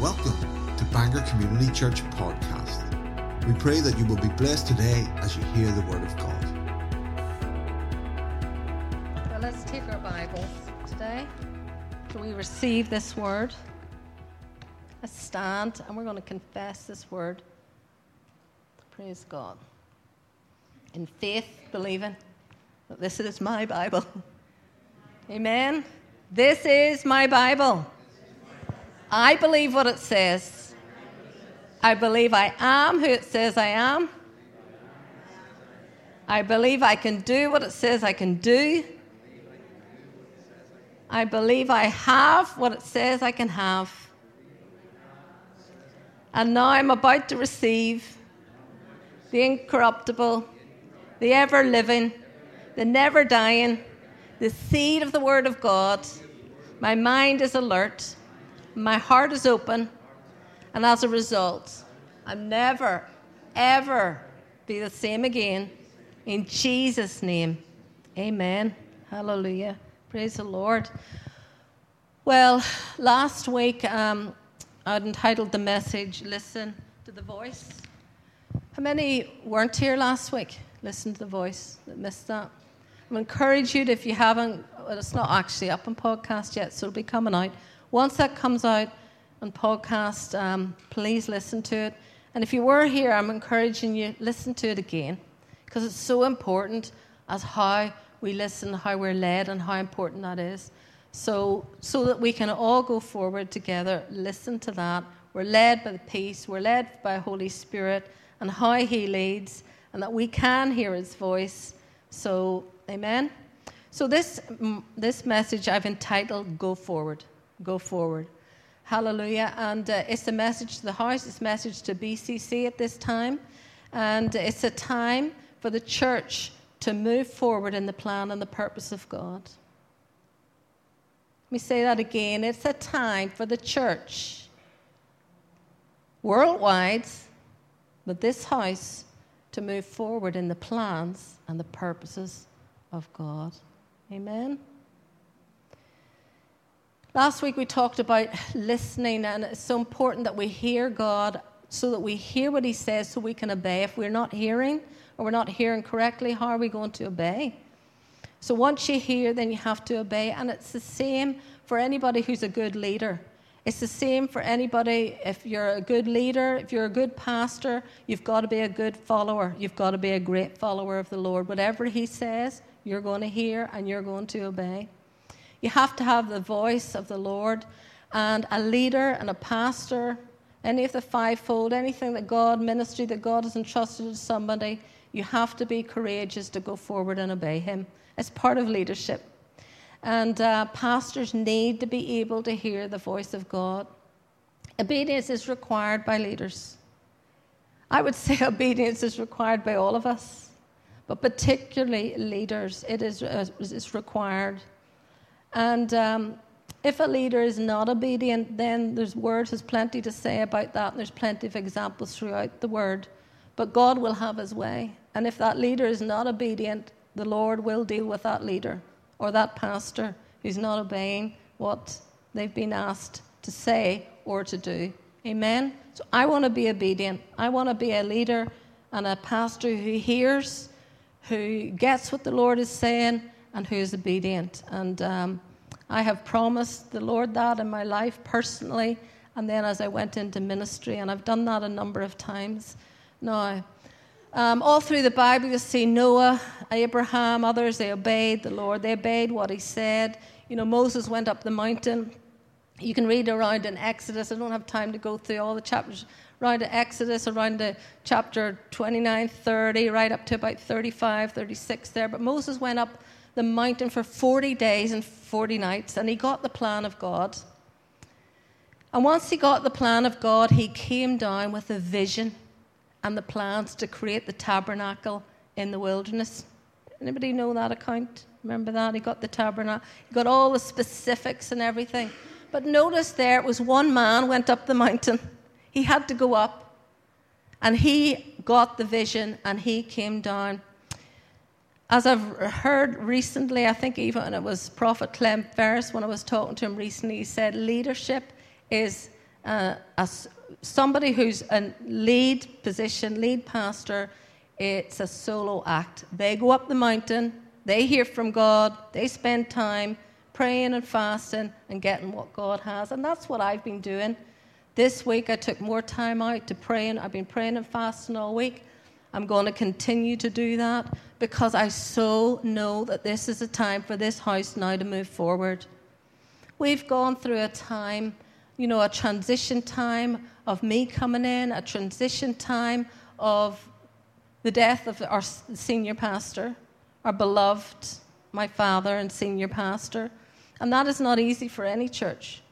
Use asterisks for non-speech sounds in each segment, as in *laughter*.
Welcome to Bangor Community Church Podcast. We pray that you will be blessed today as you hear the Word of God. Well, let's take our Bibles today. So we receive this word. Let's stand and we're going to confess this word. Praise God. In faith, believing that this is my Bible. Amen. This is my Bible. I believe what it says. I believe I am who it says I am. I believe I can do what it says I can do. I believe I have what it says I can have. And now I'm about to receive the incorruptible, the ever living, the never dying, the seed of the Word of God. My mind is alert, my heart is open, and as a result, I'll never, ever be the same again. In Jesus' name, amen. Hallelujah. Praise the Lord. Well, last week um, I'd entitled the message, Listen to the Voice. How many weren't here last week? Listen to the voice that missed that. I encourage you to, if you haven't, well, it's not actually up on podcast yet, so it'll be coming out. Once that comes out on podcast, um, please listen to it. And if you were here, I'm encouraging you, listen to it again, because it's so important as how we listen, how we're led, and how important that is. So, so that we can all go forward together, listen to that. We're led by the peace, we're led by Holy Spirit, and how He leads, and that we can hear His voice. So, amen. So, this, this message I've entitled Go Forward. Go Forward. Hallelujah. And uh, it's a message to the house, it's a message to BCC at this time. And it's a time for the church to move forward in the plan and the purpose of God. Let me say that again. It's a time for the church, worldwide, but this house, to move forward in the plans and the purposes of God. Amen. Last week we talked about listening, and it's so important that we hear God so that we hear what He says so we can obey. If we're not hearing or we're not hearing correctly, how are we going to obey? So once you hear, then you have to obey. And it's the same for anybody who's a good leader. It's the same for anybody. If you're a good leader, if you're a good pastor, you've got to be a good follower. You've got to be a great follower of the Lord. Whatever He says, you're going to hear and you're going to obey. You have to have the voice of the Lord. And a leader and a pastor, any of the fivefold, anything that God, ministry that God has entrusted to somebody, you have to be courageous to go forward and obey Him. It's part of leadership. And uh, pastors need to be able to hear the voice of God. Obedience is required by leaders. I would say *laughs* obedience is required by all of us, but particularly leaders. It is, uh, is required. And um, if a leader is not obedient, then there's words, has plenty to say about that, and there's plenty of examples throughout the word. But God will have His way, and if that leader is not obedient, the Lord will deal with that leader or that pastor who's not obeying what they've been asked to say or to do. Amen? So I want to be obedient. I want to be a leader and a pastor who hears, who gets what the Lord is saying, and who is obedient. And um, I have promised the Lord that in my life personally, and then as I went into ministry, and I've done that a number of times. Now, um, all through the Bible, you see Noah, Abraham, others, they obeyed the Lord. They obeyed what he said. You know, Moses went up the mountain. You can read around in Exodus. I don't have time to go through all the chapters. Around Exodus, around to chapter 29, 30, right up to about 35, 36 there. But Moses went up the mountain for 40 days and 40 nights, and he got the plan of God. And once he got the plan of God, he came down with a vision and the plans to create the tabernacle in the wilderness. Anybody know that account? Remember that? He got the tabernacle, he got all the specifics and everything. But notice there it was one man went up the mountain. He had to go up. And he got the vision and he came down. As I've heard recently, I think even it was Prophet Clem Ferris when I was talking to him recently, he said leadership is uh, as somebody who's a lead position, lead pastor, it's a solo act. They go up the mountain, they hear from God, they spend time praying and fasting and getting what God has. And that's what I've been doing. This week I took more time out to pray, and I've been praying and fasting all week. I'm going to continue to do that because I so know that this is a time for this house now to move forward. We've gone through a time, you know, a transition time of me coming in, a transition time of the death of our senior pastor, our beloved, my father and senior pastor. And that is not easy for any church.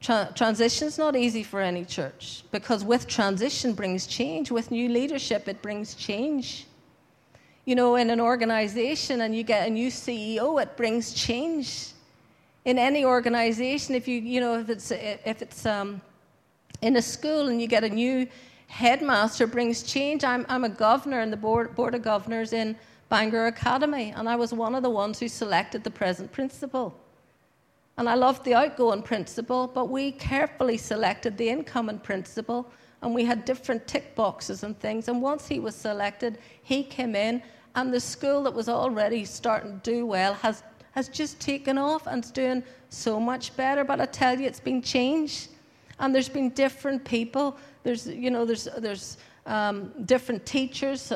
Tra- transition is not easy for any church because with transition brings change. With new leadership, it brings change. You know, in an organization and you get a new CEO, it brings change. In any organization, if you, you know, if it's, if it's um, in a school and you get a new headmaster, brings change. I'm, I'm a governor in the board, board of governors in Bangor Academy, and I was one of the ones who selected the present principal. And I loved the outgoing principal, but we carefully selected the incoming principal, and we had different tick boxes and things. And once he was selected, he came in, and the school that was already starting to do well has, has just taken off and is doing so much better. But I tell you, it's been changed, and there's been different people. There's, you know, there's, there's um, different teachers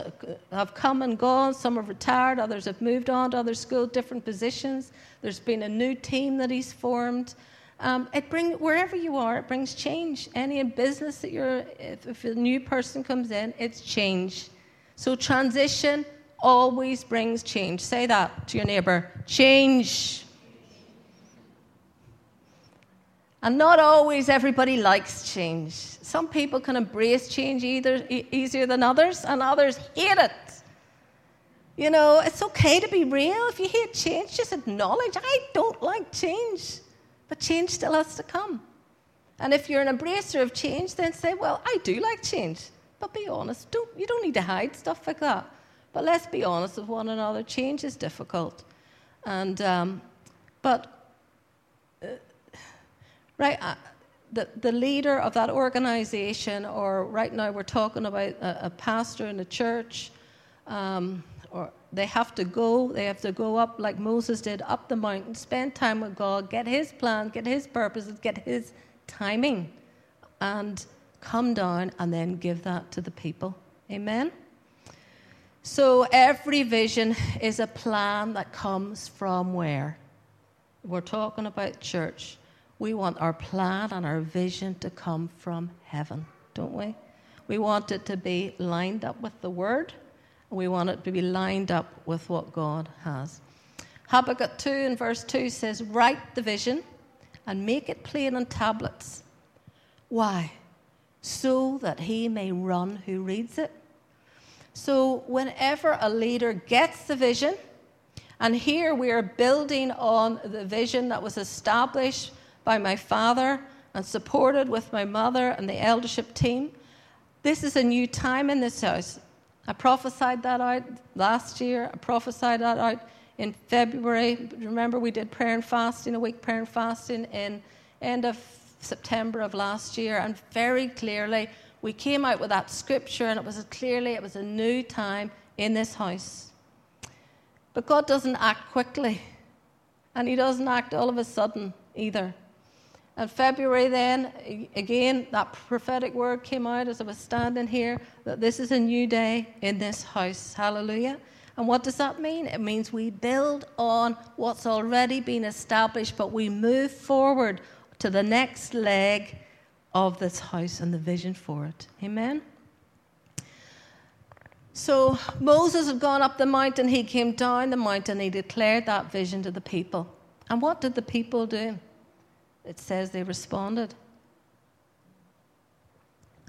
have come and gone. Some have retired, others have moved on to other schools, different positions. There's been a new team that he's formed. Um, it bring wherever you are, it brings change. Any business that you're, if, if a new person comes in, it's change. So transition always brings change. Say that to your neighbor. Change. And not always everybody likes change. Some people can embrace change either, e- easier than others, and others hate it. You know, it's okay to be real. If you hate change, just acknowledge, I don't like change. But change still has to come. And if you're an embracer of change, then say, well, I do like change. But be honest. Don't, you don't need to hide stuff like that. But let's be honest with one another. Change is difficult. And, um, but right, uh, the, the leader of that organization, or right now we're talking about a, a pastor in a church, um, or they have to go, they have to go up like Moses did, up the mountain, spend time with God, get his plan, get his purposes, get his timing, and come down and then give that to the people. Amen? So every vision is a plan that comes from where? We're talking about church. We want our plan and our vision to come from heaven, don't we? We want it to be lined up with the Word, we want it to be lined up with what God has. Habakkuk 2 and verse 2 says, Write the vision and make it plain on tablets. Why? So that he may run who reads it. So, whenever a leader gets the vision, and here we are building on the vision that was established by my father and supported with my mother and the eldership team. This is a new time in this house. I prophesied that out last year. I prophesied that out in February. Remember, we did prayer and fasting, a week prayer and fasting in end of September of last year, and very clearly we came out with that scripture, and it was clearly it was a new time in this house. But God doesn't act quickly, and He doesn't act all of a sudden either. And February, then, again, that prophetic word came out as I was standing here that this is a new day in this house. Hallelujah. And what does that mean? It means we build on what's already been established, but we move forward to the next leg of this house and the vision for it. Amen? So Moses had gone up the mountain, he came down the mountain, he declared that vision to the people. And what did the people do? it says they responded.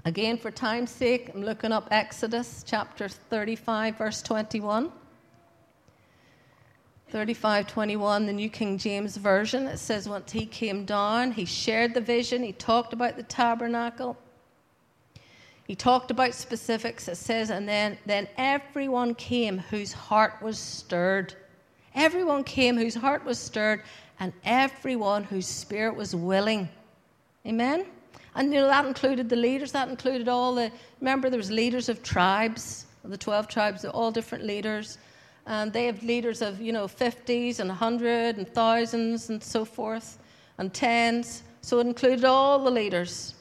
Again, for time's sake, I'm looking up Exodus chapter 35, verse 21. 35 21, the New King James Version, it says, Once he came down, he shared the vision, he talked about the tabernacle, he talked about specifics. It says, And then, then everyone came whose heart was stirred. Everyone came whose heart was stirred, and everyone whose spirit was willing. Amen? And you know that included the leaders. That included all the. Remember, there was leaders of tribes, the twelve tribes, all different leaders, and they have leaders of you know fifties and hundred and thousands and so forth, and tens. So it included all the leaders,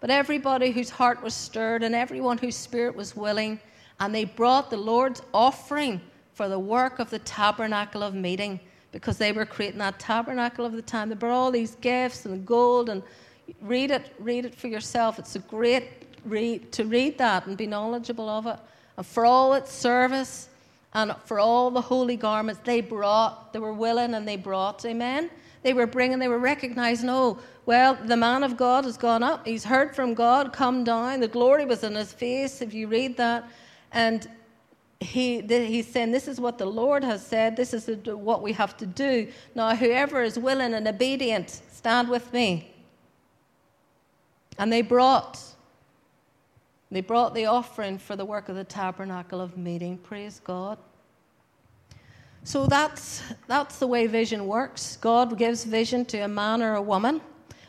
but everybody whose heart was stirred and everyone whose spirit was willing, and they brought the Lord's offering for the work of the tabernacle of meeting because they were creating that tabernacle of the time. They brought all these gifts and gold and read it, read it for yourself. It's a great read to read that and be knowledgeable of it. And for all its service and for all the holy garments they brought, they were willing and they brought. Amen. They were bringing, they were recognizing, oh, well, the man of God has gone up. He's heard from God, come down. The glory was in his face, if you read that. And he, he's saying, This is what the Lord has said. This is what we have to do. Now, whoever is willing and obedient, stand with me. And they brought, they brought the offering for the work of the tabernacle of meeting. Praise God. So that's, that's the way vision works. God gives vision to a man or a woman,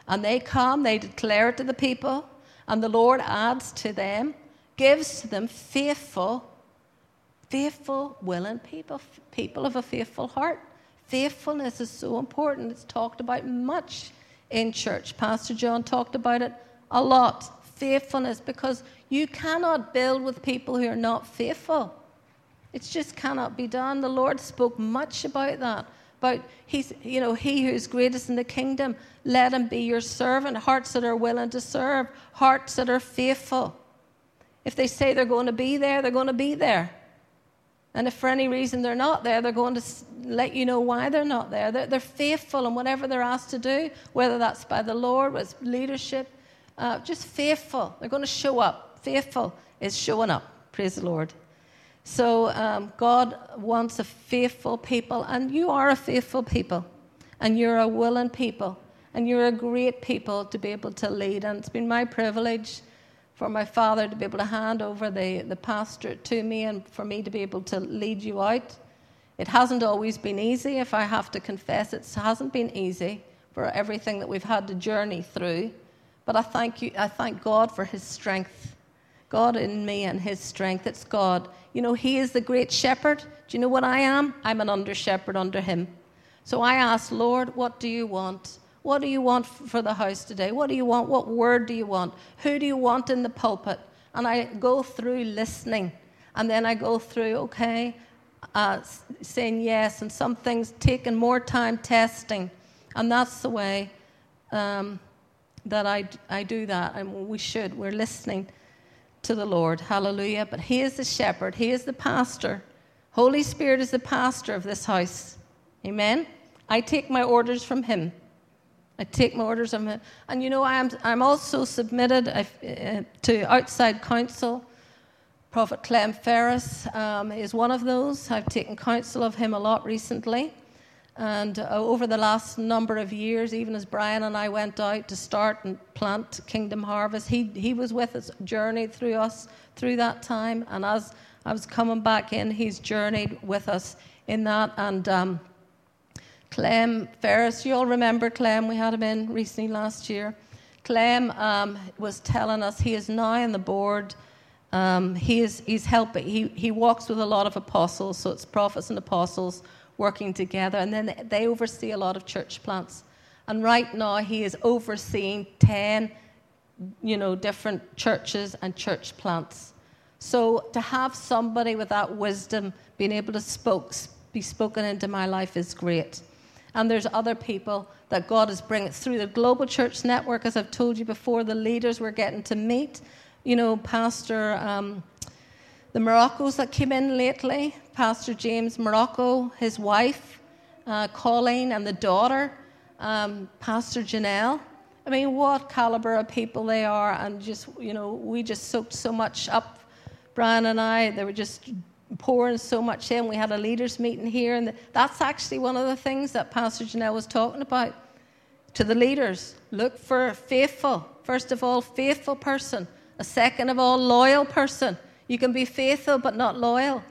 and they come, they declare it to the people, and the Lord adds to them, gives to them faithful, faithful, willing people, people of a faithful heart. Faithfulness is so important. It's talked about much in church. Pastor John talked about it a lot. Faithfulness, because you cannot build with people who are not faithful. It just cannot be done. The Lord spoke much about that. About he's, you know, he who is greatest in the kingdom, let him be your servant. Hearts that are willing to serve, hearts that are faithful. If they say they're going to be there, they're going to be there. And if for any reason they're not there, they're going to let you know why they're not there. They're, they're faithful in whatever they're asked to do, whether that's by the Lord, with leadership, uh, just faithful. They're going to show up. Faithful is showing up. Praise the Lord. So um, God wants a faithful people, and you are a faithful people, and you're a willing people, and you're a great people to be able to lead. And it's been my privilege for my father to be able to hand over the, the pastorate to me and for me to be able to lead you out. It hasn't always been easy, if I have to confess, it hasn't been easy for everything that we've had to journey through. But I thank you, I thank God for his strength. God in me and his strength. It's God. You know, he is the great shepherd. Do you know what I am? I'm an under shepherd under him. So I ask, Lord, what do you want? What do you want for the house today? What do you want? What word do you want? Who do you want in the pulpit? And I go through listening. And then I go through, okay, uh, saying yes, and some things taking more time testing. And that's the way um, that I, I do that. And we should. We're listening to the Lord. Hallelujah. But He is the shepherd, He is the pastor. Holy Spirit is the pastor of this house. Amen. I take my orders from Him. I take my orders from Him. And you know, I'm, I'm also submitted uh, to outside counsel. Prophet Clem Ferris um, is one of those. I've taken counsel of him a lot recently. And uh, over the last number of years, even as Brian and I went out to start and plant Kingdom Harvest, he, he was with us, journeyed through us through that time. And as I was coming back in, he's journeyed with us in that. And um, Clem Ferris, you all remember Clem? We had him in recently last year. Clem um, was telling us he is now on the board. Um, he is, he's helping. He, he walks with a lot of apostles, so it's prophets and apostles working together, and then they oversee a lot of church plants. And right now, he is overseeing 10, you know, different churches and church plants. So to have somebody with that wisdom being able to spoke, be spoken into my life is great. And there's other people that God is bringing through the Global Church Network, as I've told you before, the leaders we're getting to meet. You know, Pastor, um, the Maroccos that came in lately, Pastor James Marocco, his wife, uh, Colleen, and the daughter, um, Pastor Janelle. I mean, what caliber of people they are, and just, you know, we just soaked so much up, Brian and I. They were just pouring so much in. We had a leaders' meeting here, and that's actually one of the things that Pastor Janelle was talking about to the leaders. Look for faithful, first of all, faithful person. A second of all, loyal person. You can be faithful but not loyal.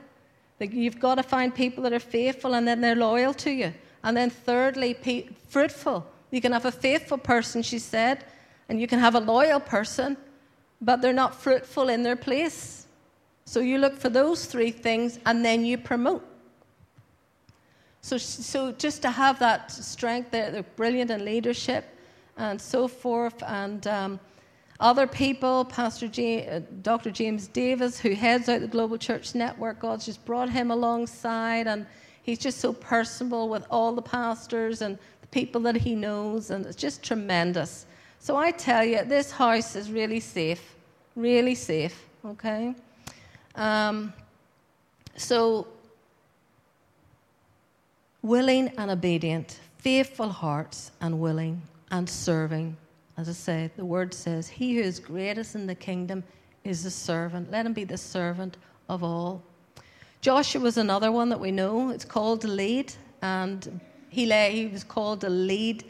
You've got to find people that are faithful and then they're loyal to you. And then, thirdly, fruitful. You can have a faithful person, she said, And you can have a loyal person, but they're not fruitful in their place. So you look for those three things and then you promote. So, so just to have that strength, they're, they're brilliant in leadership and so forth. And um, other people, Pastor J, uh, Dr. James Davis, who heads out the Global Church Network, God's just brought him alongside, and he's just so personable with all the pastors and the people that he knows, and it's just tremendous. So I tell you, this house is really safe, really safe, okay? Um, so, willing and obedient, faithful hearts and willing and serving. As I say, the word says, He who is greatest in the kingdom is the servant. Let him be the servant of all. Joshua was another one that we know. It's called to lead, and he, lay, he was called to lead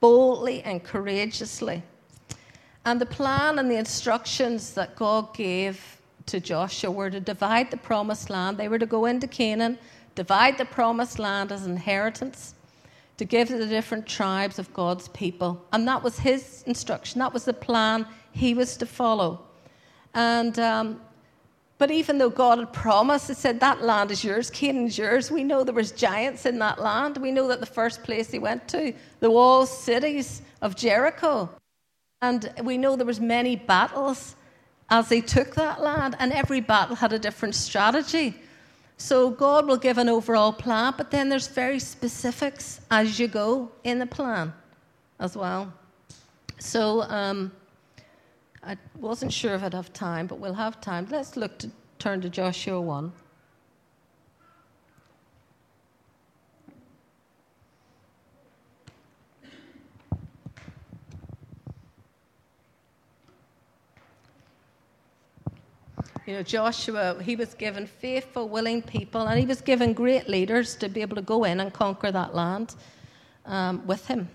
boldly and courageously. And the plan and the instructions that God gave to Joshua were to divide the promised land. They were to go into Canaan, divide the promised land as inheritance to give to the different tribes of God's people. And that was his instruction, that was the plan he was to follow. And, um, but even though God had promised, He said, that land is yours, Canaan is yours, we know there was giants in that land. We know that the first place he went to, the walled cities of Jericho. And we know there was many battles as they took that land, and every battle had a different strategy. So God will give an overall plan, but then there's very specifics as you go in the plan as well. So um, I wasn't sure if I'd have time, but we'll have time. Let's look to turn to Joshua 1. You know, Joshua, he was given faithful, willing people, and he was given great leaders to be able to go in and conquer that land um, with him.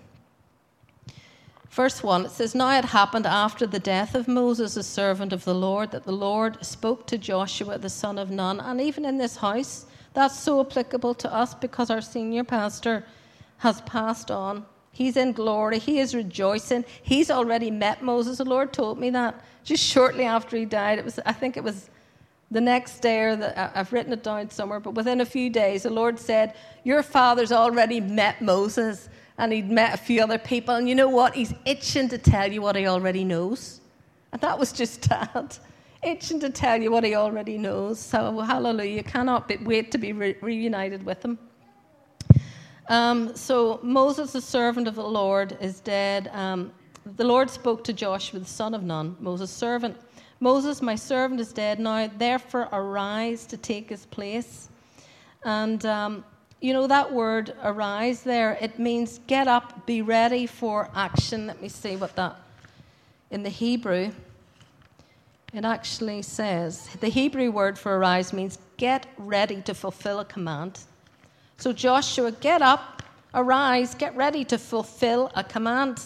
Verse 1, it says, Now it happened after the death of Moses, the servant of the Lord, that the Lord spoke to Joshua, the son of Nun. And even in this house, that's so applicable to us because our senior pastor has passed on. He's in glory. He is rejoicing. He's already met Moses. The Lord told me that just shortly after he died. It was, I think it was the next day, or the, I've written it down somewhere, but within a few days, the Lord said, Your father's already met Moses, and he'd met a few other people. And you know what? He's itching to tell you what he already knows. And that was just *laughs* that. Itching to tell you what he already knows. So, hallelujah. You cannot wait to be re- reunited with him. Um, so Moses, the servant of the Lord, is dead. Um, the Lord spoke to Joshua, the son of Nun, Moses' servant. Moses, my servant, is dead now. Therefore, arise to take his place. And um, you know that word arise there, it means get up, be ready for action. Let me see what that in the Hebrew. It actually says the Hebrew word for arise means get ready to fulfill a command. So, Joshua, get up, arise, get ready to fulfill a command.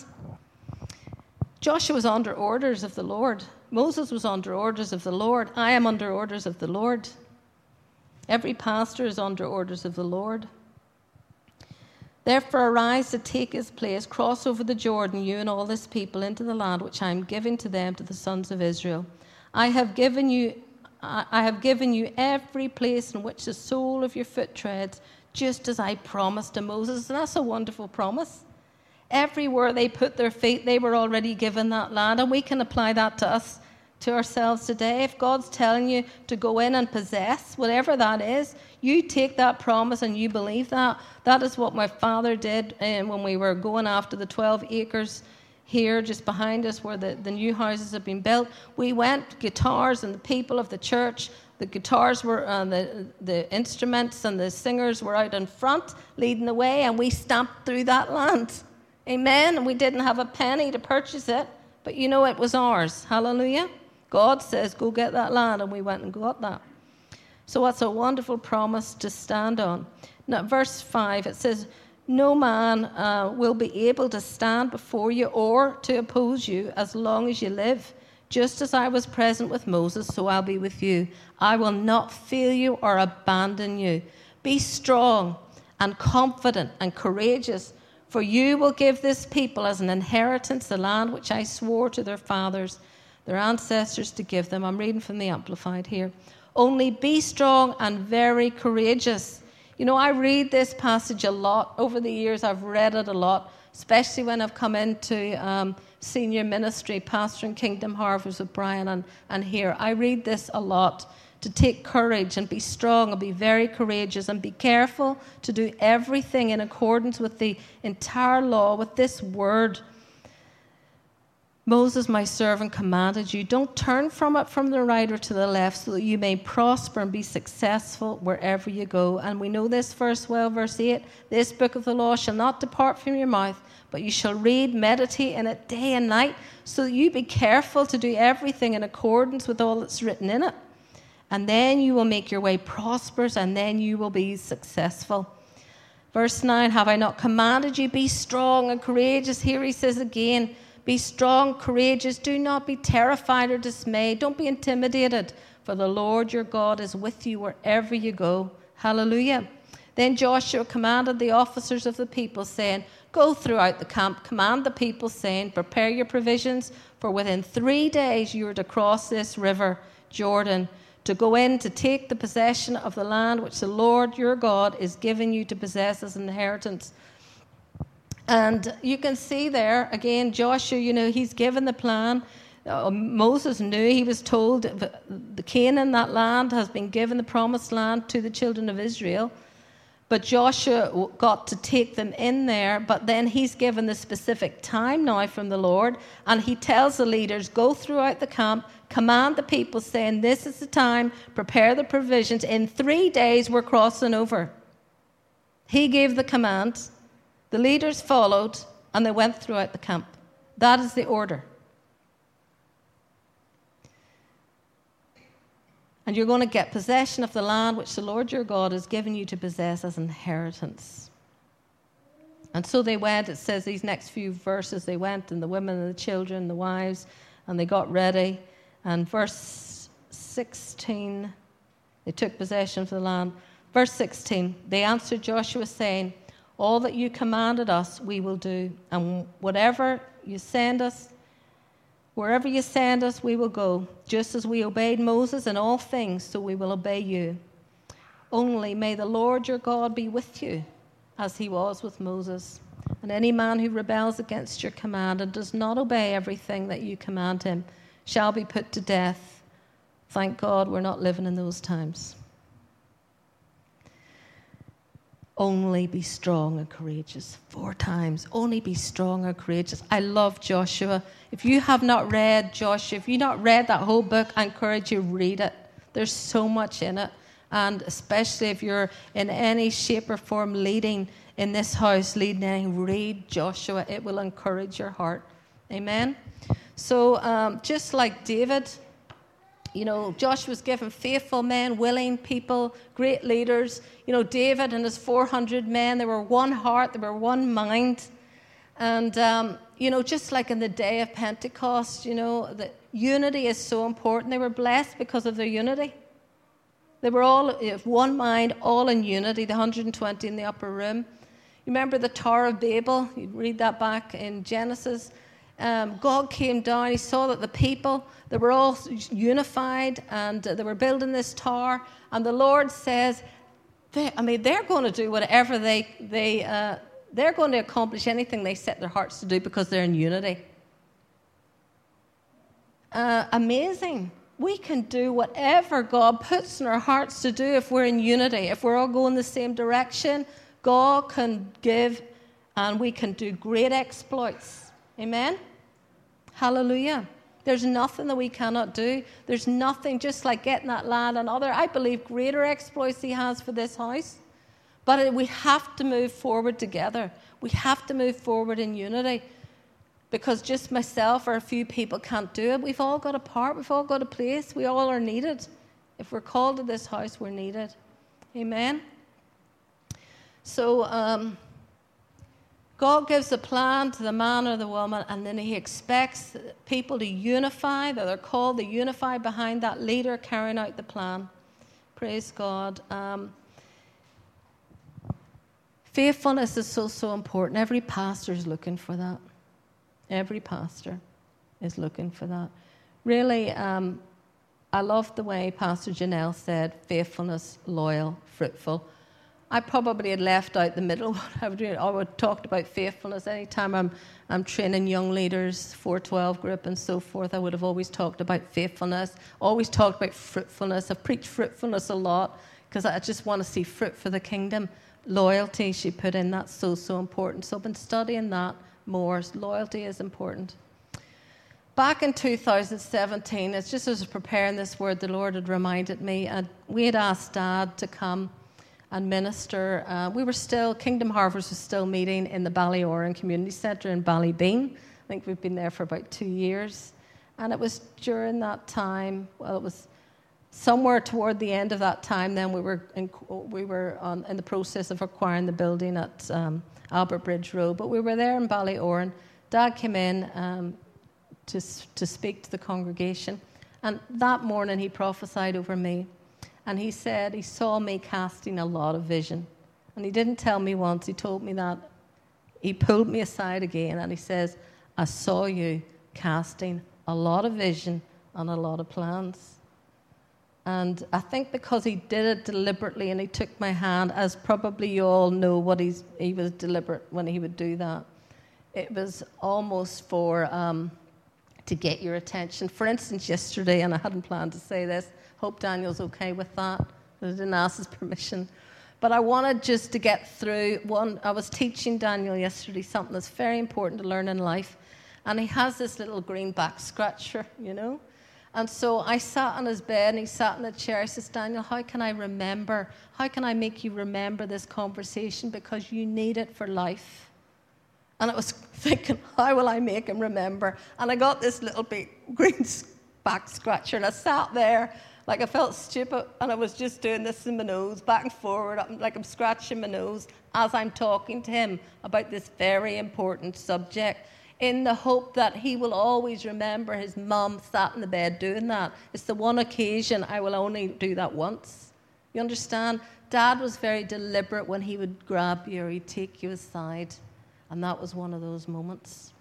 Joshua was under orders of the Lord. Moses was under orders of the Lord. I am under orders of the Lord. Every pastor is under orders of the Lord. Therefore, arise to take his place, cross over the Jordan, you and all this people, into the land which I am giving to them, to the sons of Israel. I have given you, I have given you every place in which the sole of your foot treads, just as I promised to Moses. And that's a wonderful promise. Everywhere they put their feet, they were already given that land. And we can apply that to us, to ourselves today. If God's telling you to go in and possess, whatever that is, you take that promise and you believe that. That is what my father did um, when we were going after the 12 acres here just behind us where the, the new houses have been built. We went, guitars and the people of the church, the guitars were, uh, the, the instruments and the singers were out in front leading the way, and we stamped through that land. Amen. And we didn't have a penny to purchase it, but you know it was ours. Hallelujah. God says, Go get that land, and we went and got that. So that's a wonderful promise to stand on. Now, verse 5, it says, No man uh, will be able to stand before you or to oppose you as long as you live. Just as I was present with Moses, so I'll be with you. I will not fail you or abandon you. Be strong and confident and courageous, For you will give this people as an inheritance the land which I swore to their fathers, their ancestors, to give them. I'm reading from the Amplified here. Only be strong and very courageous. You know, I read this passage a lot. Over the years, I've read it a lot, especially when I've come into um, senior ministry, pastoring Kingdom Harvest with Brian and, and here. I read this a lot to take courage and be strong and be very courageous and be careful to do everything in accordance with the entire law, with this word. Moses, my servant, commanded you, don't turn from it from the right or to the left, so that you may prosper and be successful wherever you go. And we know this verse well, verse 8 This book of the law shall not depart from your mouth, but you shall read, meditate in it day and night, so that you be careful to do everything in accordance with all that's written in it and then you will make your way prosperous, and then you will be successful. Verse 9 Have I not commanded you, be strong and courageous? Here he says again, Be strong, courageous. Do not be terrified or dismayed. Don't be intimidated, for the Lord your God is with you wherever you go. Hallelujah. Then Joshua commanded the officers of the people, saying, Go throughout the camp, command the people, saying, Prepare your provisions, for within three days you are to cross this river, Jordan to go in to take the possession of the land which the Lord your God is giving you to possess as an inheritance. And you can see there again, Joshua, you know, he's given the plan. Uh, Moses knew he was told the Canaan, that land, has been given the promised land to the children of Israel. But Joshua got to take them in there, but then he's given the specific time now from the Lord, and he tells the leaders, Go throughout the camp, command the people, saying, This is the time, prepare the provisions. In three days, we're crossing over. He gave the command, the leaders followed, and they went throughout the camp. That is the order. And you're going to get possession of the land which the Lord your God has given you to possess as inheritance. And so they went, it says these next few verses, they went, and the women and the children, the wives, and they got ready. And verse 16, they took possession of the land. Verse 16, they answered Joshua, saying, All that you commanded us, we will do, and whatever you send us, Wherever you send us, we will go, just as we obeyed Moses in all things, so we will obey you. Only may the Lord your God be with you, as he was with Moses. And any man who rebels against your command and does not obey everything that you command him shall be put to death. Thank God we're not living in those times. Only be strong and courageous. Four times. Only be strong and courageous. I love Joshua. If you have not read Joshua, if you've not read that whole book, I encourage you read it. There's so much in it. And especially if you're in any shape or form leading in this house, leading, read Joshua. It will encourage your heart. Amen. So, um, just like David, you know, Joshua was given faithful men, willing people, great leaders. You know, David and his 400 men, they were one heart, they were one mind. And, um, you know, just like in the day of Pentecost, you know, that unity is so important. They were blessed because of their unity. They were all of one mind, all in unity, the 120 in the upper room. You remember the Tower of Babel? You read that back in Genesis um, God came down. He saw that the people, they were all unified and they were building this tower. And the Lord says, they, I mean, they're going to do whatever they, they, uh, they're going to accomplish anything they set their hearts to do because they're in unity. Uh, amazing. We can do whatever God puts in our hearts to do if we're in unity. If we're all going the same direction, God can give and we can do great exploits. Amen? Hallelujah. There's nothing that we cannot do. There's nothing just like getting that land and other, I believe, greater exploits He has for this house. But we have to move forward together. We have to move forward in unity because just myself or a few people can't do it. We've all got a part, we've all got a place, we all are needed. If we're called to this house, we're needed. Amen. So, um, God gives a plan to the man or the woman, and then He expects people to unify, that they're called to unify behind that leader carrying out the plan. Praise God. Um, Faithfulness is so, so important. Every pastor is looking for that. Every pastor is looking for that. Really, um, I love the way Pastor Janelle said faithfulness, loyal, fruitful. I probably had left out the middle. *laughs* I would, I talked about faithfulness. Anytime I'm, I'm training young leaders, 412 group and so forth, I would have always talked about faithfulness, always talked about fruitfulness. I've preached fruitfulness a lot because I just want to see fruit for the kingdom. Loyalty, she put in, that's so, so important. So I've been studying that more. Loyalty is important. Back in 2017, it's just as preparing this word, the Lord had reminded me, and we had asked Dad to come and minister. Uh, we were still, Kingdom Harvest was still meeting in the Ballyoran Community Centre in Ballybeen. I think we've been there for about two years. And it was during that time, well, it was somewhere toward the end of that time, then we were in, we were on, in the process of acquiring the building at um, Albert Bridge Road. But we were there in Ballyoran. Dad came in um, to, to speak to the congregation. And that morning, he prophesied over me. And he said he saw me casting a lot of vision. And he didn't tell me once, he told me that. He pulled me aside again and he says, I saw you casting a lot of vision and a lot of plans. And I think because he did it deliberately and he took my hand, as probably you all know what he's, he was deliberate when he would do that, it was almost for um, to get your attention. For instance, yesterday, and I hadn't planned to say this, Hope Daniel's okay with that. I didn't ask his permission. But I wanted just to get through one. I was teaching Daniel yesterday something that's very important to learn in life. And he has this little green back scratcher, you know. And so I sat on his bed and he sat in the chair. I says, Daniel, how can I remember? How can I make you remember this conversation? Because you need it for life. And I was *laughs* thinking, how will I make him remember? And I got this little big *laughs* green back scratcher and I sat there like I felt stupid and I was just doing this in my nose, back and forward, like I'm scratching my nose as I'm talking to him about this very important subject in the hope that he will always remember his mum sat in the bed doing that. It's the one occasion I will only do that once. You understand? Dad was very deliberate when he would grab you or he'd take you aside, and that was one of those moments.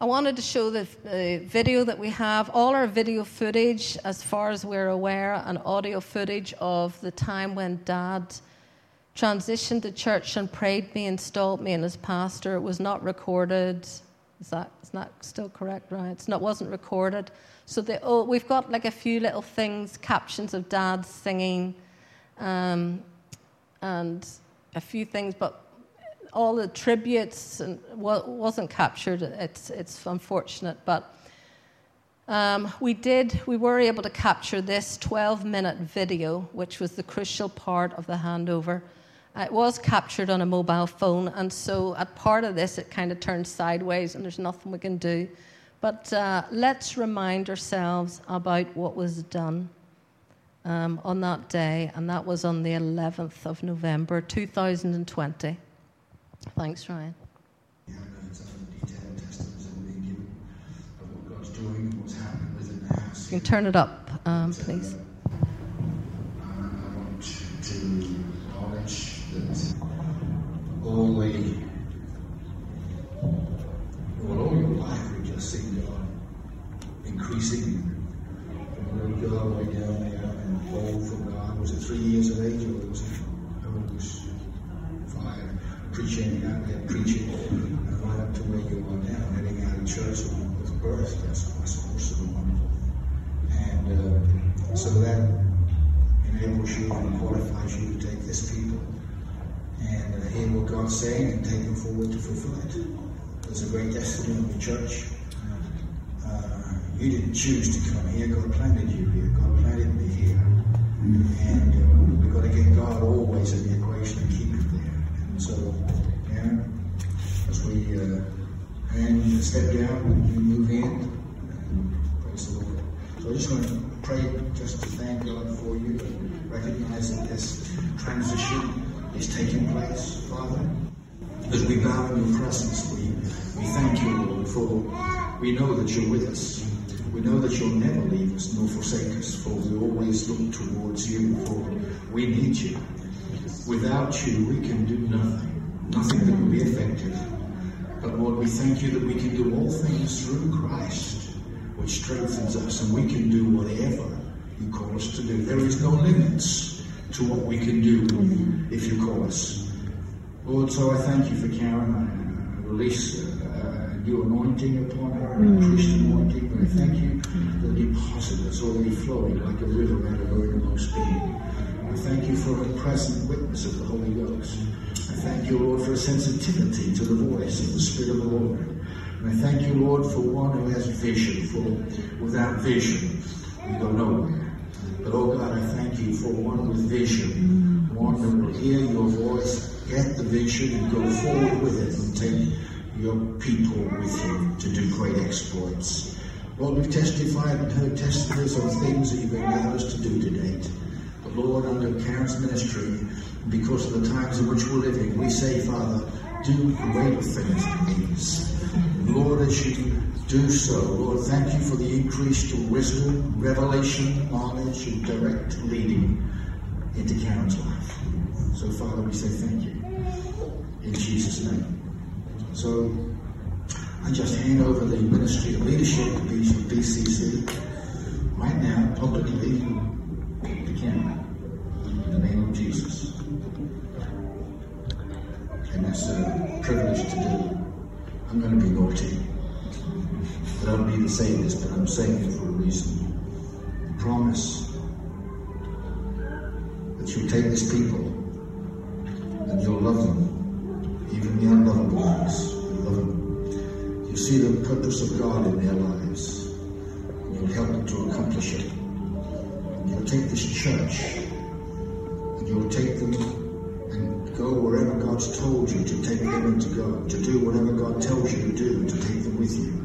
I wanted to show the uh, video that we have, all our video footage, as far as we're aware, and audio footage of the time when Dad transitioned to church and prayed me, installed me in as pastor. It was not recorded. Is that, is that still correct, right? It's not, wasn't recorded. So oh, we've got like a few little things, captions of Dad singing, um, and a few things, but all the tributes and wasn't captured. It's it's unfortunate, but um, we did. We were able to capture this 12-minute video, which was the crucial part of the handover. Uh, it was captured on a mobile phone, and so at part of this, it kind of turned sideways, and there's nothing we can do. But uh, let's remind ourselves about what was done um, on that day, and that was on the 11th of November 2020. Thanks, Ryan. You can turn it up, um, please. I want to acknowledge that all the, well, all your life we've just seen God increasing from a little girl way down there and bold for God. Was it three years of age or was it? Preaching, out there preaching, and right up to where you are now, heading out of church with birth. That's, that's awesome wonderful. And uh, so that enables you and qualifies you to take this people and uh, hear what God's saying and take them forward to fulfill it. There's a great destiny of the church. Uh, you didn't choose to come here. God planted you here. God planted me here. And uh, we've got to get God always in the equation and keep it there. And so as we uh, and step down, we move in. praise the Lord. So I just want to pray just to thank God for you and recognize that this transition is taking place, Father. As we bow in your presence, we, we thank you, Lord, for we know that you're with us. We know that you'll never leave us nor forsake us, for we always look towards you, for we need you. Without you, we can do nothing. Nothing that will be effective. But Lord, we thank you that we can do all things through Christ, which strengthens us, and we can do whatever you call us to do. There is no limits to what we can do if you call us. Lord, so I thank you for Karen. I release uh, your anointing upon her, a priest anointing. But I thank you for the deposit that's already flowing like a river out of her inmost being. Thank you for her present witness of the Holy Ghost. I thank you, Lord, for a sensitivity to the voice of the Spirit of the Lord. And I thank you, Lord, for one who has vision, for without vision, we go nowhere. But oh God, I thank you for one with vision, one that will hear your voice, get the vision, and go forward with it and take your people with you to do great exploits. Lord, we've testified and heard testimonies of things that you've allowed us to do to date. Lord, under Karen's ministry, because of the times in which we're living, we say, Father, do greater things than these. Lord, as you do so, Lord, thank you for the increase increased wisdom, revelation, knowledge, and direct leading into Karen's life. So, Father, we say thank you. In Jesus' name. So, I just hand over the ministry of leadership to BCC right now, publicly, I don't say this, but I'm saying it for a reason. I promise that you'll take these people and you'll love them, even the unlovable ones. You'll love them. You see the purpose of God in their lives. And you'll help them to accomplish it. You'll take this church and you'll take them and go wherever God's told you to take them and to go, to do whatever God tells you to do, to take them with you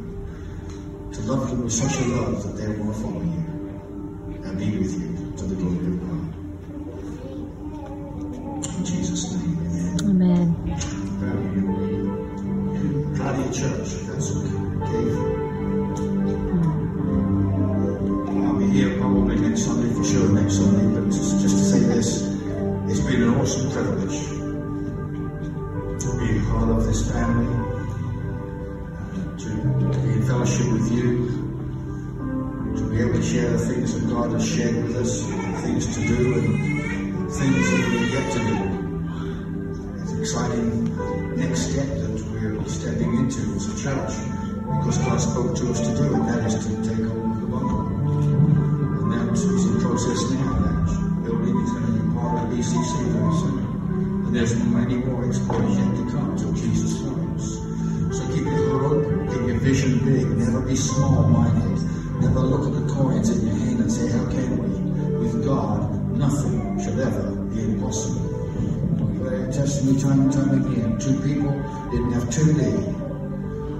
to love them with such a love that they will follow you vision big, never be small minded, never look at the coins in your hand and say, How can we? With God, nothing shall ever be impossible. We've had testimony time and time again. Two people didn't have two days.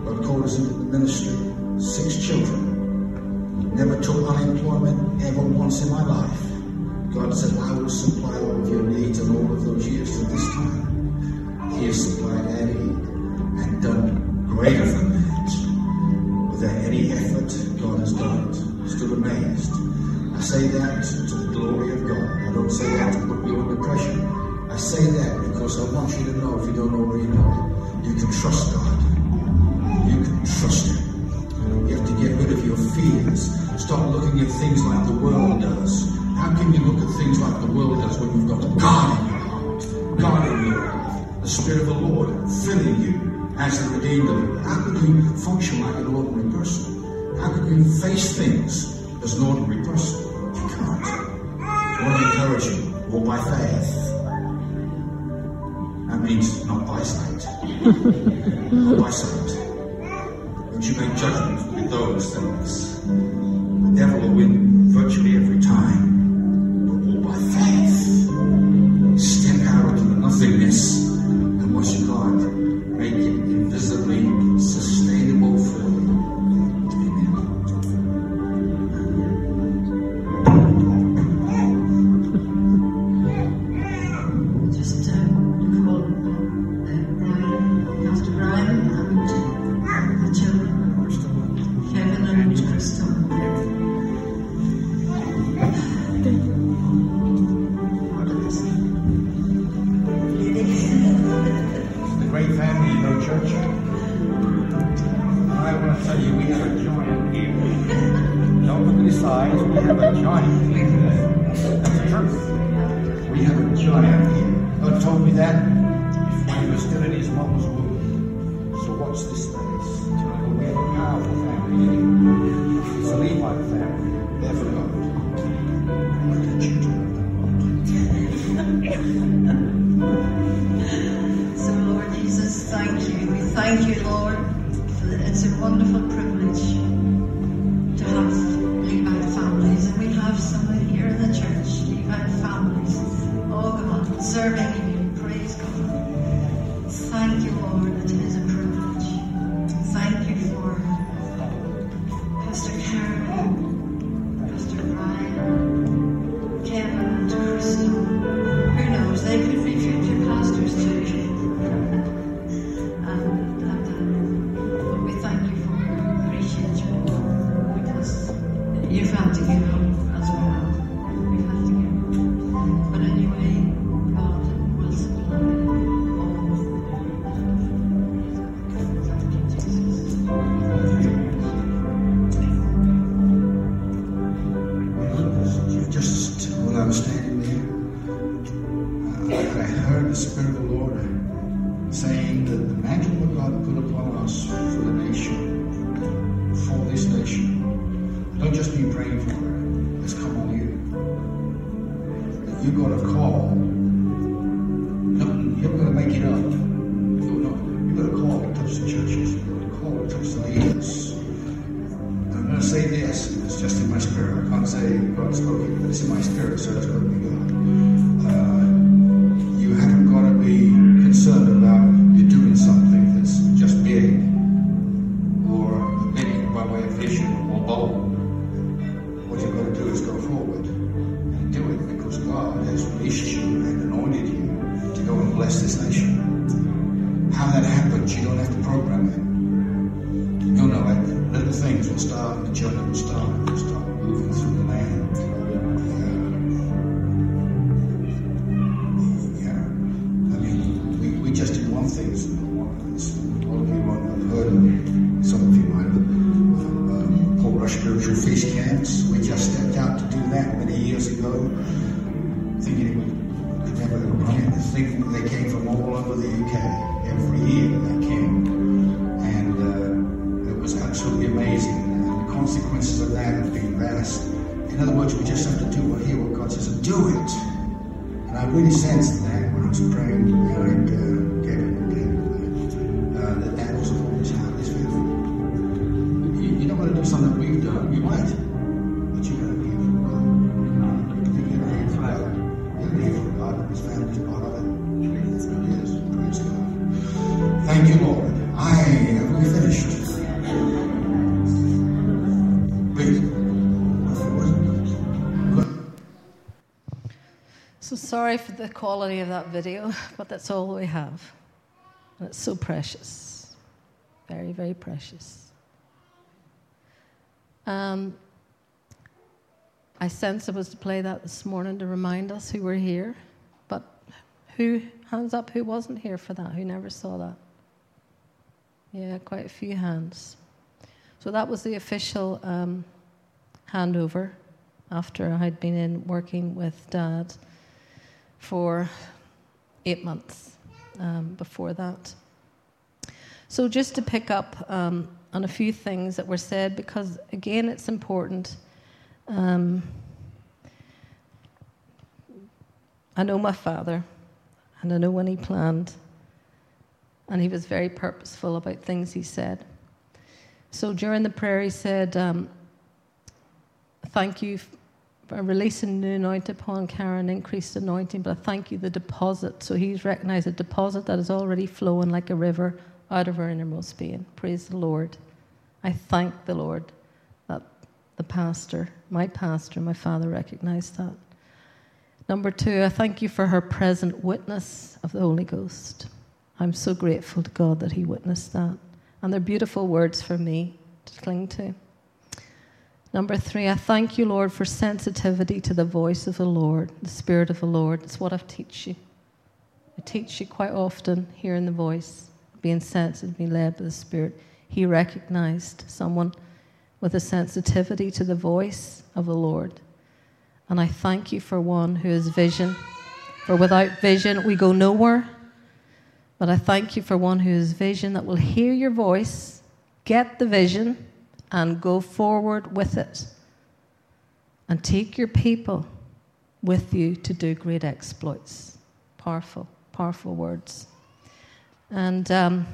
God called us into ministry. Six children. Never took unemployment ever once in my life. God said, I will supply all of your needs and all of those years to this time. He has the Spirit of the Lord filling you as the redeemed of? How can you function like an ordinary person? How can you face things as an ordinary person? You can't. I want to encourage you, walk by faith. That means not by sight. not by sight. Don't you make judgment with those things. The devil will win virtually every for the nation, for this nation, don't just be praying for it, it's come on you. You got a call. You're not going to make it up. You're not. You got a call to touch the churches. You got a call to touch the leaders. I'm going to say this, it's just in my spirit. I can't say God spoke it, but it's in my spirit, so it's going to be Thank you, Lord. I we finished. So sorry for the quality of that video, *laughs* but that's all we have. And it's so precious. Very, very precious. Um, I sense I was to play that this morning to remind us who were here. But who, hands up, who wasn't here for that? Who never saw that? Yeah, quite a few hands. So that was the official um, handover after I had been in working with Dad for eight months um, before that. So, just to pick up um, on a few things that were said, because again, it's important. Um, I know my father, and I know when he planned, and he was very purposeful about things he said. So, during the prayer, he said, um, Thank you for releasing new anointing upon Karen, increased anointing, but I thank you the deposit. So he's recognized a deposit that is already flowing like a river out of her innermost being. Praise the Lord. I thank the Lord that the pastor, my pastor, my father recognized that. Number two, I thank you for her present witness of the Holy Ghost. I'm so grateful to God that he witnessed that. And they're beautiful words for me to cling to. Number three, I thank you, Lord, for sensitivity to the voice of the Lord, the Spirit of the Lord. It's what I've teach you. I teach you quite often hearing the voice, being sensitive, being led by the Spirit. he recognized someone with a sensitivity to the voice of the Lord. And I thank you for one who has vision. For without vision, we go nowhere. But I thank you for one who has vision that will hear your voice, get the vision, and go forward with it. And take your people with you to do great exploits. Powerful, powerful words. And um,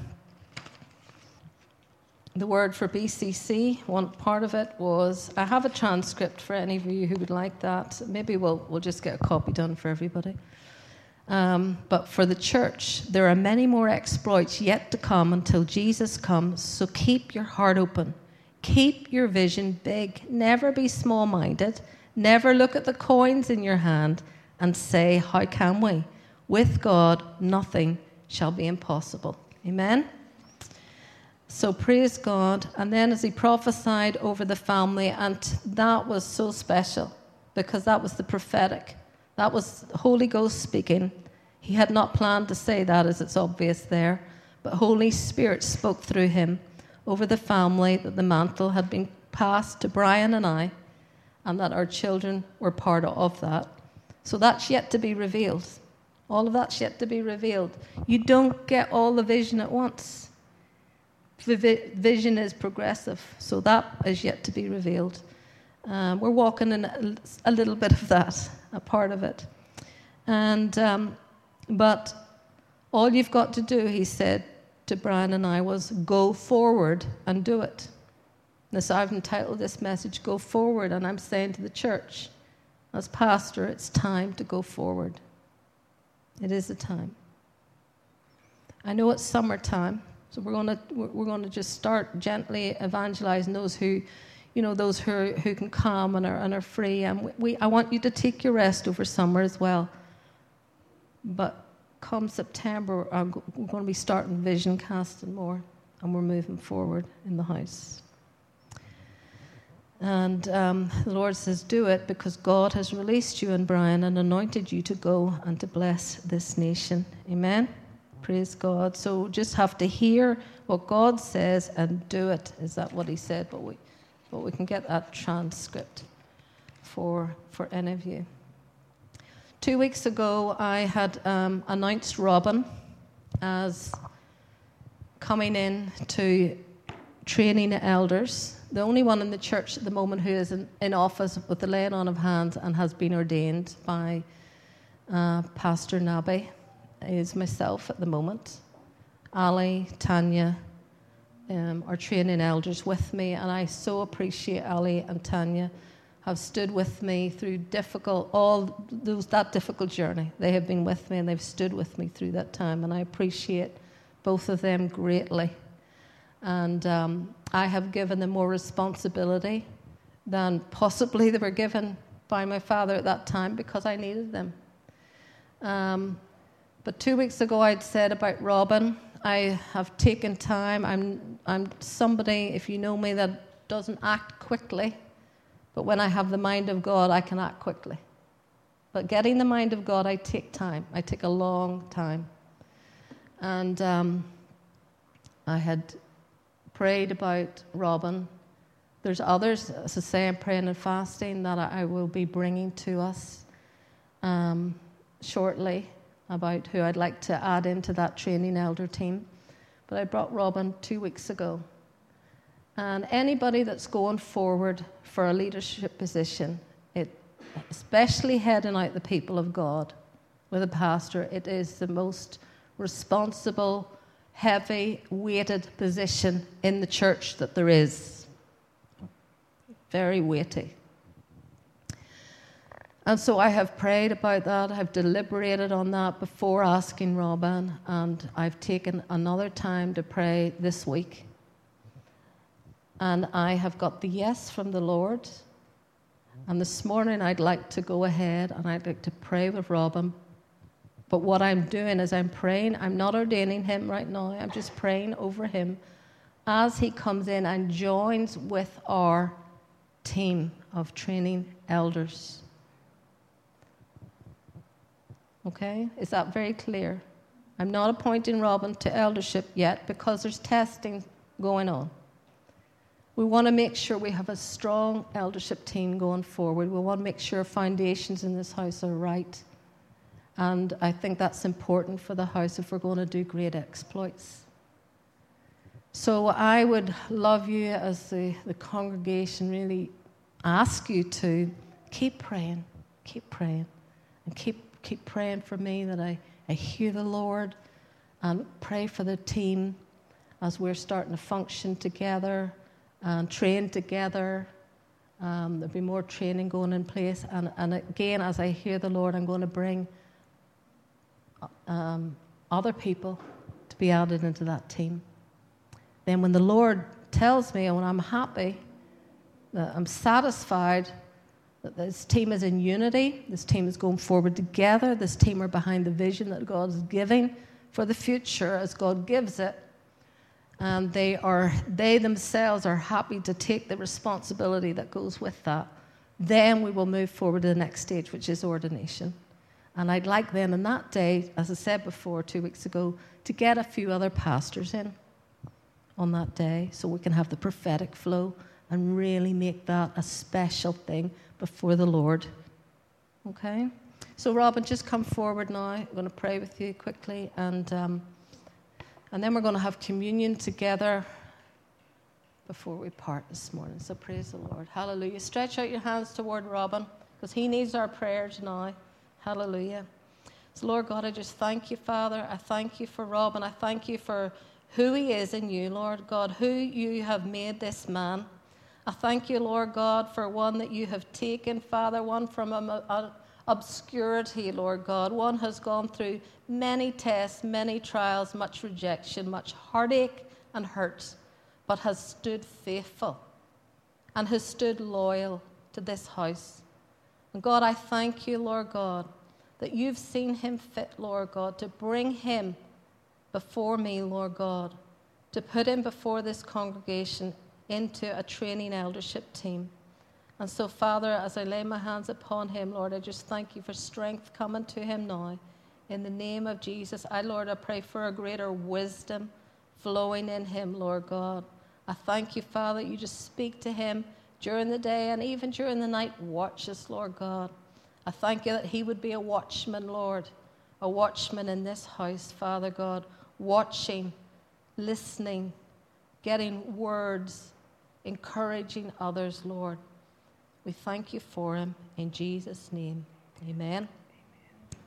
the word for BCC, one part of it was I have a transcript for any of you who would like that. Maybe we'll, we'll just get a copy done for everybody. Um, but for the church, there are many more exploits yet to come until Jesus comes. So keep your heart open. Keep your vision big. Never be small minded. Never look at the coins in your hand and say, How can we? With God, nothing shall be impossible. Amen? So praise God. And then as he prophesied over the family, and that was so special because that was the prophetic. That was Holy Ghost speaking. He had not planned to say that, as it's obvious there, but Holy Spirit spoke through him over the family that the mantle had been passed to Brian and I, and that our children were part of that. So that's yet to be revealed. All of that's yet to be revealed. You don't get all the vision at once. The vision is progressive, so that is yet to be revealed. Um, we're walking in a, a, little bit of that, a part of it. And, um, but all you've got to do, he said to Brian and I, was go forward and do it. And so I've entitled this message, Go Forward. And I'm saying to the church, as pastor, it's time to go forward. It is the time. I know it's summertime, so we're going to we're going to just start gently evangelizing those who, you know, those who who can come and are and are free. And we, I want you to take your rest over summer as well. But come September, we're going to be starting vision casting more, and we're moving forward in the house. And um, the Lord says, Do it because God has released you and Brian and anointed you to go and to bless this nation. Amen. Praise God. So just have to hear what God says and do it. Is that what He said? But we, but we can get that transcript for, for any of you. Two weeks ago, I had um, announced Robin as coming in to training elders the only one in the church at the moment who is in, in office with the laying on of hands and has been ordained by uh, Pastor Nabi is myself at the moment. Ali, Tanya um, are training elders with me, and I so appreciate Ali and Tanya have stood with me through difficult all those that difficult journey. They have been with me and they've stood with me through that time, and I appreciate both of them greatly. And um, I have given them more responsibility than possibly they were given by my father at that time because I needed them. Um, but two weeks ago, I'd said about Robin, I have taken time. I'm, I'm somebody, if you know me, that doesn't act quickly. But when I have the mind of God, I can act quickly. But getting the mind of God, I take time. I take a long time. And um, I had prayed about Robin. There's others, as I say, I'm praying and fasting that I will be bringing to us um, shortly about who I'd like to add into that training elder team. But I brought Robin two weeks ago. And anybody that's going forward for a leadership position, it, especially heading out the people of God with a pastor, it is the most responsible heavy weighted position in the church that there is. Very weighty. And so I have prayed about that, I've deliberated on that before asking Robin, and I've taken another time to pray this week. And I have got the yes from the Lord. And this morning I'd like to go ahead and I'd like to pray with Robin but what I'm doing is I'm praying. I'm not ordaining him right now. I'm just praying over him as he comes in and joins with our team of training elders. Okay? Is that very clear? I'm not appointing Robin to eldership yet because there's testing going on. We want to make sure we have a strong eldership team going forward. We want to make sure foundations in this house are right. And I think that's important for the house if we're going to do great exploits. So I would love you as the, the congregation really ask you to keep praying, keep praying, and keep, keep praying for me that I, I hear the Lord, and pray for the team as we're starting to function together and train together. Um, there'll be more training going in place. And, and again, as I hear the Lord, I'm going to bring um, other people to be added into that team. Then, when the Lord tells me, and when I'm happy, that I'm satisfied this team is in unity, this team is going forward together, this team are behind the vision that God is giving for the future as God gives it. And they are they themselves are happy to take the responsibility that goes with that. Then we will move forward to the next stage, which is ordination. And I'd like then on that day, as I said before two weeks ago, to get a few other pastors in on that day so we can have the prophetic flow and really make that a special thing before the Lord. Okay? So, Robin, just come forward now. I'm going to pray with you quickly, and, um, and then we're going to have communion together before we part this morning. So, praise the Lord. Hallelujah. Stretch out your hands toward Robin because he needs our prayers now. Hallelujah. So, Lord God, I just thank you, Father. I thank you for Robin. I thank you for who he is in you, Lord God, who you have made this man. I thank you, Lord God, for one that you have taken, Father, one from obscurity, Lord God. One has gone through many tests, many trials, much rejection, much heartache and hurt, but has stood faithful and has stood loyal to this house. And God, I thank you, Lord God, that you've seen him fit, Lord God, to bring him before me, Lord God, to put him before this congregation into a training eldership team. And so, Father, as I lay my hands upon him, Lord, I just thank you for strength coming to him now. In the name of Jesus, I, Lord, I pray for a greater wisdom flowing in him, Lord God. I thank you, Father, you just speak to him during the day and even during the night. Watch us, Lord God. I thank you that he would be a watchman, Lord, a watchman in this house, Father God, watching, listening, getting words, encouraging others, Lord. We thank you for him in Jesus' name. Amen.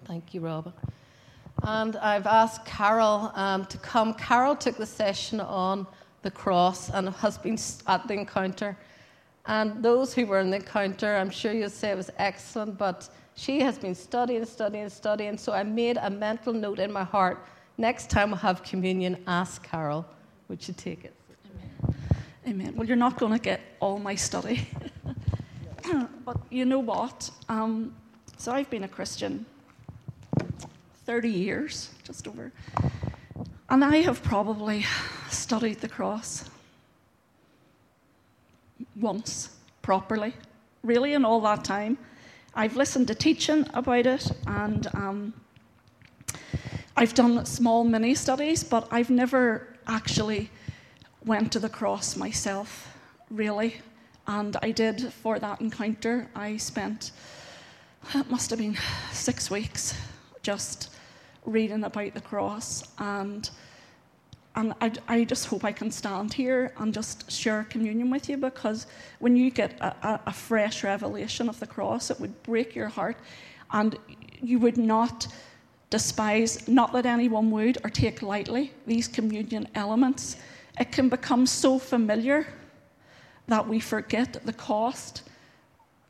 Thank you, Robin. And I've asked Carol um, to come. Carol took the session on the cross and has been at the encounter. And those who were in the encounter, I'm sure you'll say it was excellent, but she has been studying, studying, studying. So I made a mental note in my heart next time we have communion, ask Carol, would you take it? Amen. Well, you're not going to get all my study. *laughs* but you know what? Um, so I've been a Christian 30 years, just over. And I have probably studied the cross once properly, really, in all that time. I've listened to teaching about it, and um, I've done small mini studies, but I've never actually went to the cross myself, really. And I did for that encounter. I spent, it must have been six weeks just reading about the cross. And, and I, I just hope I can stand here and just share communion with you because when you get a, a, a fresh revelation of the cross, it would break your heart and you would not despise, not that anyone would, or take lightly these communion elements. It can become so familiar that we forget the cost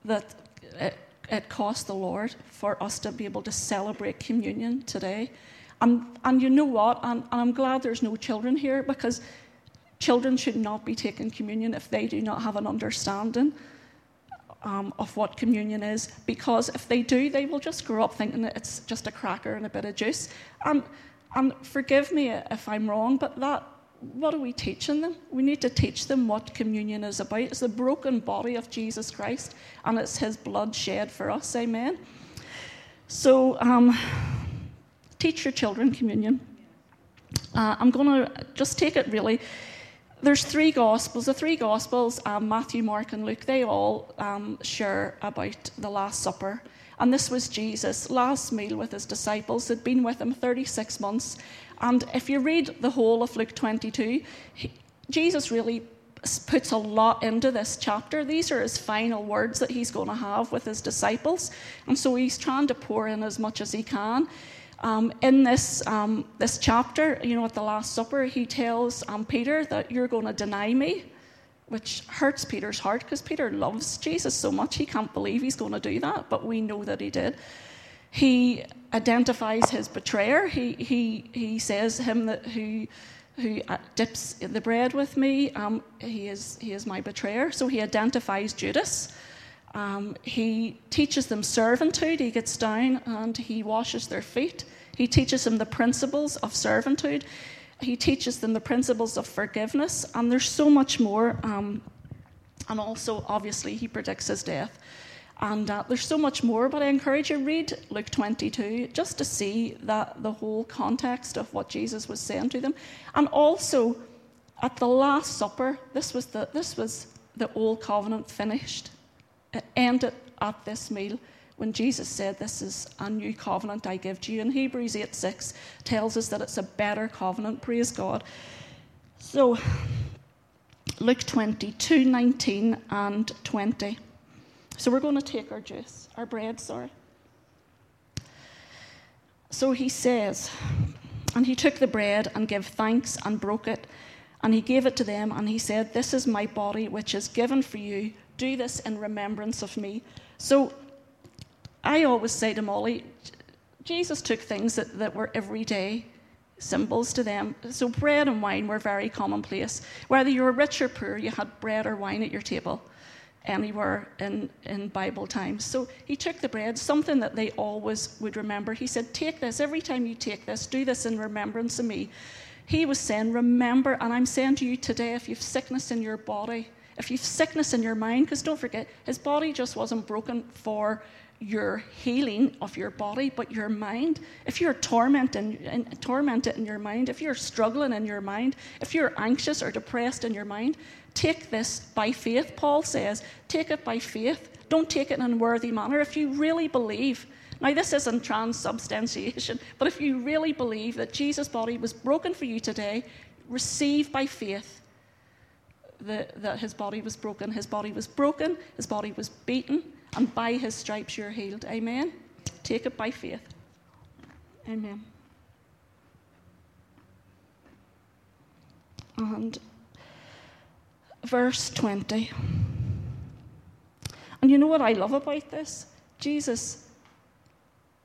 that it, it cost the Lord for us to be able to celebrate communion today. And, and you know what? And, and I'm glad there's no children here because children should not be taking communion if they do not have an understanding um, of what communion is because if they do, they will just grow up thinking that it's just a cracker and a bit of juice. And, and forgive me if I'm wrong, but that what are we teaching them? We need to teach them what communion is about. It's the broken body of Jesus Christ, and it's His blood shed for us. Amen. So, um, teach your children communion. Uh, I'm going to just take it really there's three gospels. The three gospels, um, Matthew, Mark, and Luke, they all um, share about the Last Supper. And this was Jesus' last meal with his disciples. Had been with him 36 months. And if you read the whole of Luke 22, he, Jesus really puts a lot into this chapter. These are his final words that he's going to have with his disciples. And so he's trying to pour in as much as he can. Um, in this, um, this chapter, you know, at the Last Supper, he tells um, Peter that you're going to deny me, which hurts Peter's heart because Peter loves Jesus so much he can't believe he's going to do that, but we know that he did. He identifies his betrayer. He, he, he says him that who who uh, dips the bread with me, um, he, is, he is my betrayer. So he identifies Judas. Um, he teaches them servitude. He gets down and he washes their feet. He teaches them the principles of servitude. He teaches them the principles of forgiveness. And there's so much more. Um, and also, obviously, he predicts his death. And uh, there's so much more, but I encourage you to read Luke 22 just to see that the whole context of what Jesus was saying to them. And also, at the Last Supper, this was the, this was the old covenant finished. It ended at this meal when Jesus said, This is a new covenant I give to you. And Hebrews 8 6 tells us that it's a better covenant. Praise God. So, Luke 22 19 and 20. So we're going to take our juice, our bread, sorry. So he says, and he took the bread and gave thanks and broke it, and he gave it to them, and he said, This is my body which is given for you. Do this in remembrance of me. So I always say to Molly, Jesus took things that, that were everyday symbols to them. So bread and wine were very commonplace. Whether you were rich or poor, you had bread or wine at your table anywhere in, in Bible times. So he took the bread, something that they always would remember. He said, Take this, every time you take this, do this in remembrance of me. He was saying, Remember, and I'm saying to you today, if you've sickness in your body, if you've sickness in your mind, because don't forget, his body just wasn't broken for your healing of your body, but your mind. If you're tormented in, tormented in your mind, if you're struggling in your mind, if you're anxious or depressed in your mind, Take this by faith, Paul says. Take it by faith. Don't take it in a unworthy manner. If you really believe, now this isn't transubstantiation, *laughs* but if you really believe that Jesus' body was broken for you today, receive by faith the, that his body was broken. His body was broken, his body was beaten, and by his stripes you're healed. Amen? Take it by faith. Amen. And verse 20. And you know what I love about this? Jesus,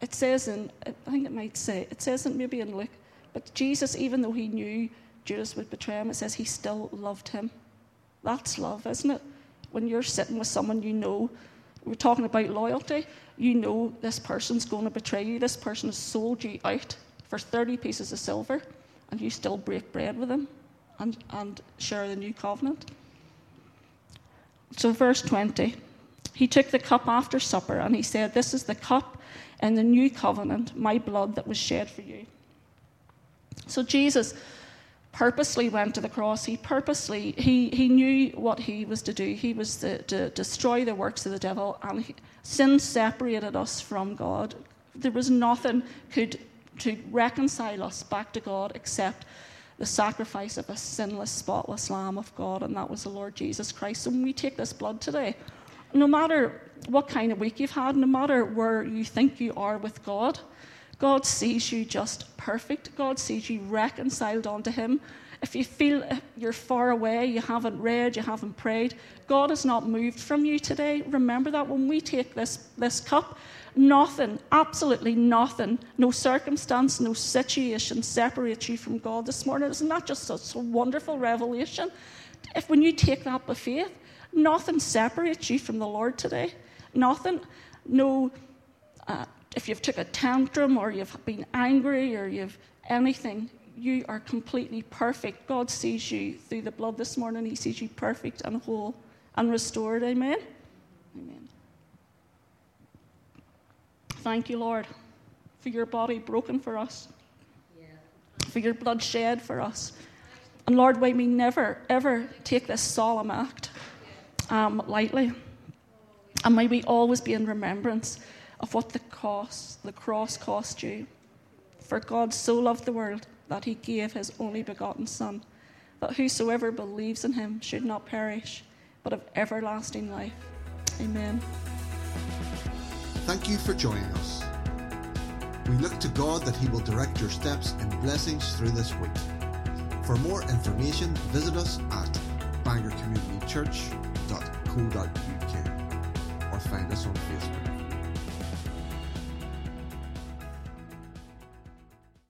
it says in, I think it might say, it says in, maybe in Luke, but Jesus, even though he knew Judas would betray him, it says he still loved him. That's love, isn't it? When you're sitting with someone you know, we're talking about loyalty, you know this person's going to betray you, this person has sold you out for 30 pieces of silver, and you still break bread with them and, and share the new covenant. So, verse 20 He took the cup after supper and he said, This is the cup in the new covenant, my blood that was shed for you. So, Jesus purposely went to the cross. He purposely, he, he knew what he was to do. He was to, to destroy the works of the devil, and he, sin separated us from God. There was nothing could to reconcile us back to God except the sacrifice of a sinless, spotless Lamb of God, and that was the Lord Jesus Christ. And when we take this blood today, no matter what kind of week you've had, no matter where you think you are with God, God sees you just perfect. God sees you reconciled unto Him. If you feel you're far away, you haven't read, you haven't prayed, God is not moved from you today. Remember that when we take this, this cup, Nothing, absolutely nothing, no circumstance, no situation separates you from God this morning. Isn't that just such a wonderful revelation? If when you take that by faith, nothing separates you from the Lord today. Nothing, no. Uh, if you've took a tantrum or you've been angry or you've anything, you are completely perfect. God sees you through the blood this morning. He sees you perfect and whole and restored. Amen. Amen. Thank you, Lord, for your body broken for us, for your blood shed for us. And Lord, may we never, ever take this solemn act um, lightly. And may we always be in remembrance of what the cost, the cross cost you. For God so loved the world that he gave his only begotten Son, that whosoever believes in him should not perish, but have everlasting life. Amen. Thank you for joining us. We look to God that He will direct your steps and blessings through this week. For more information, visit us at bangorcommunitychurch.co.uk or find us on Facebook.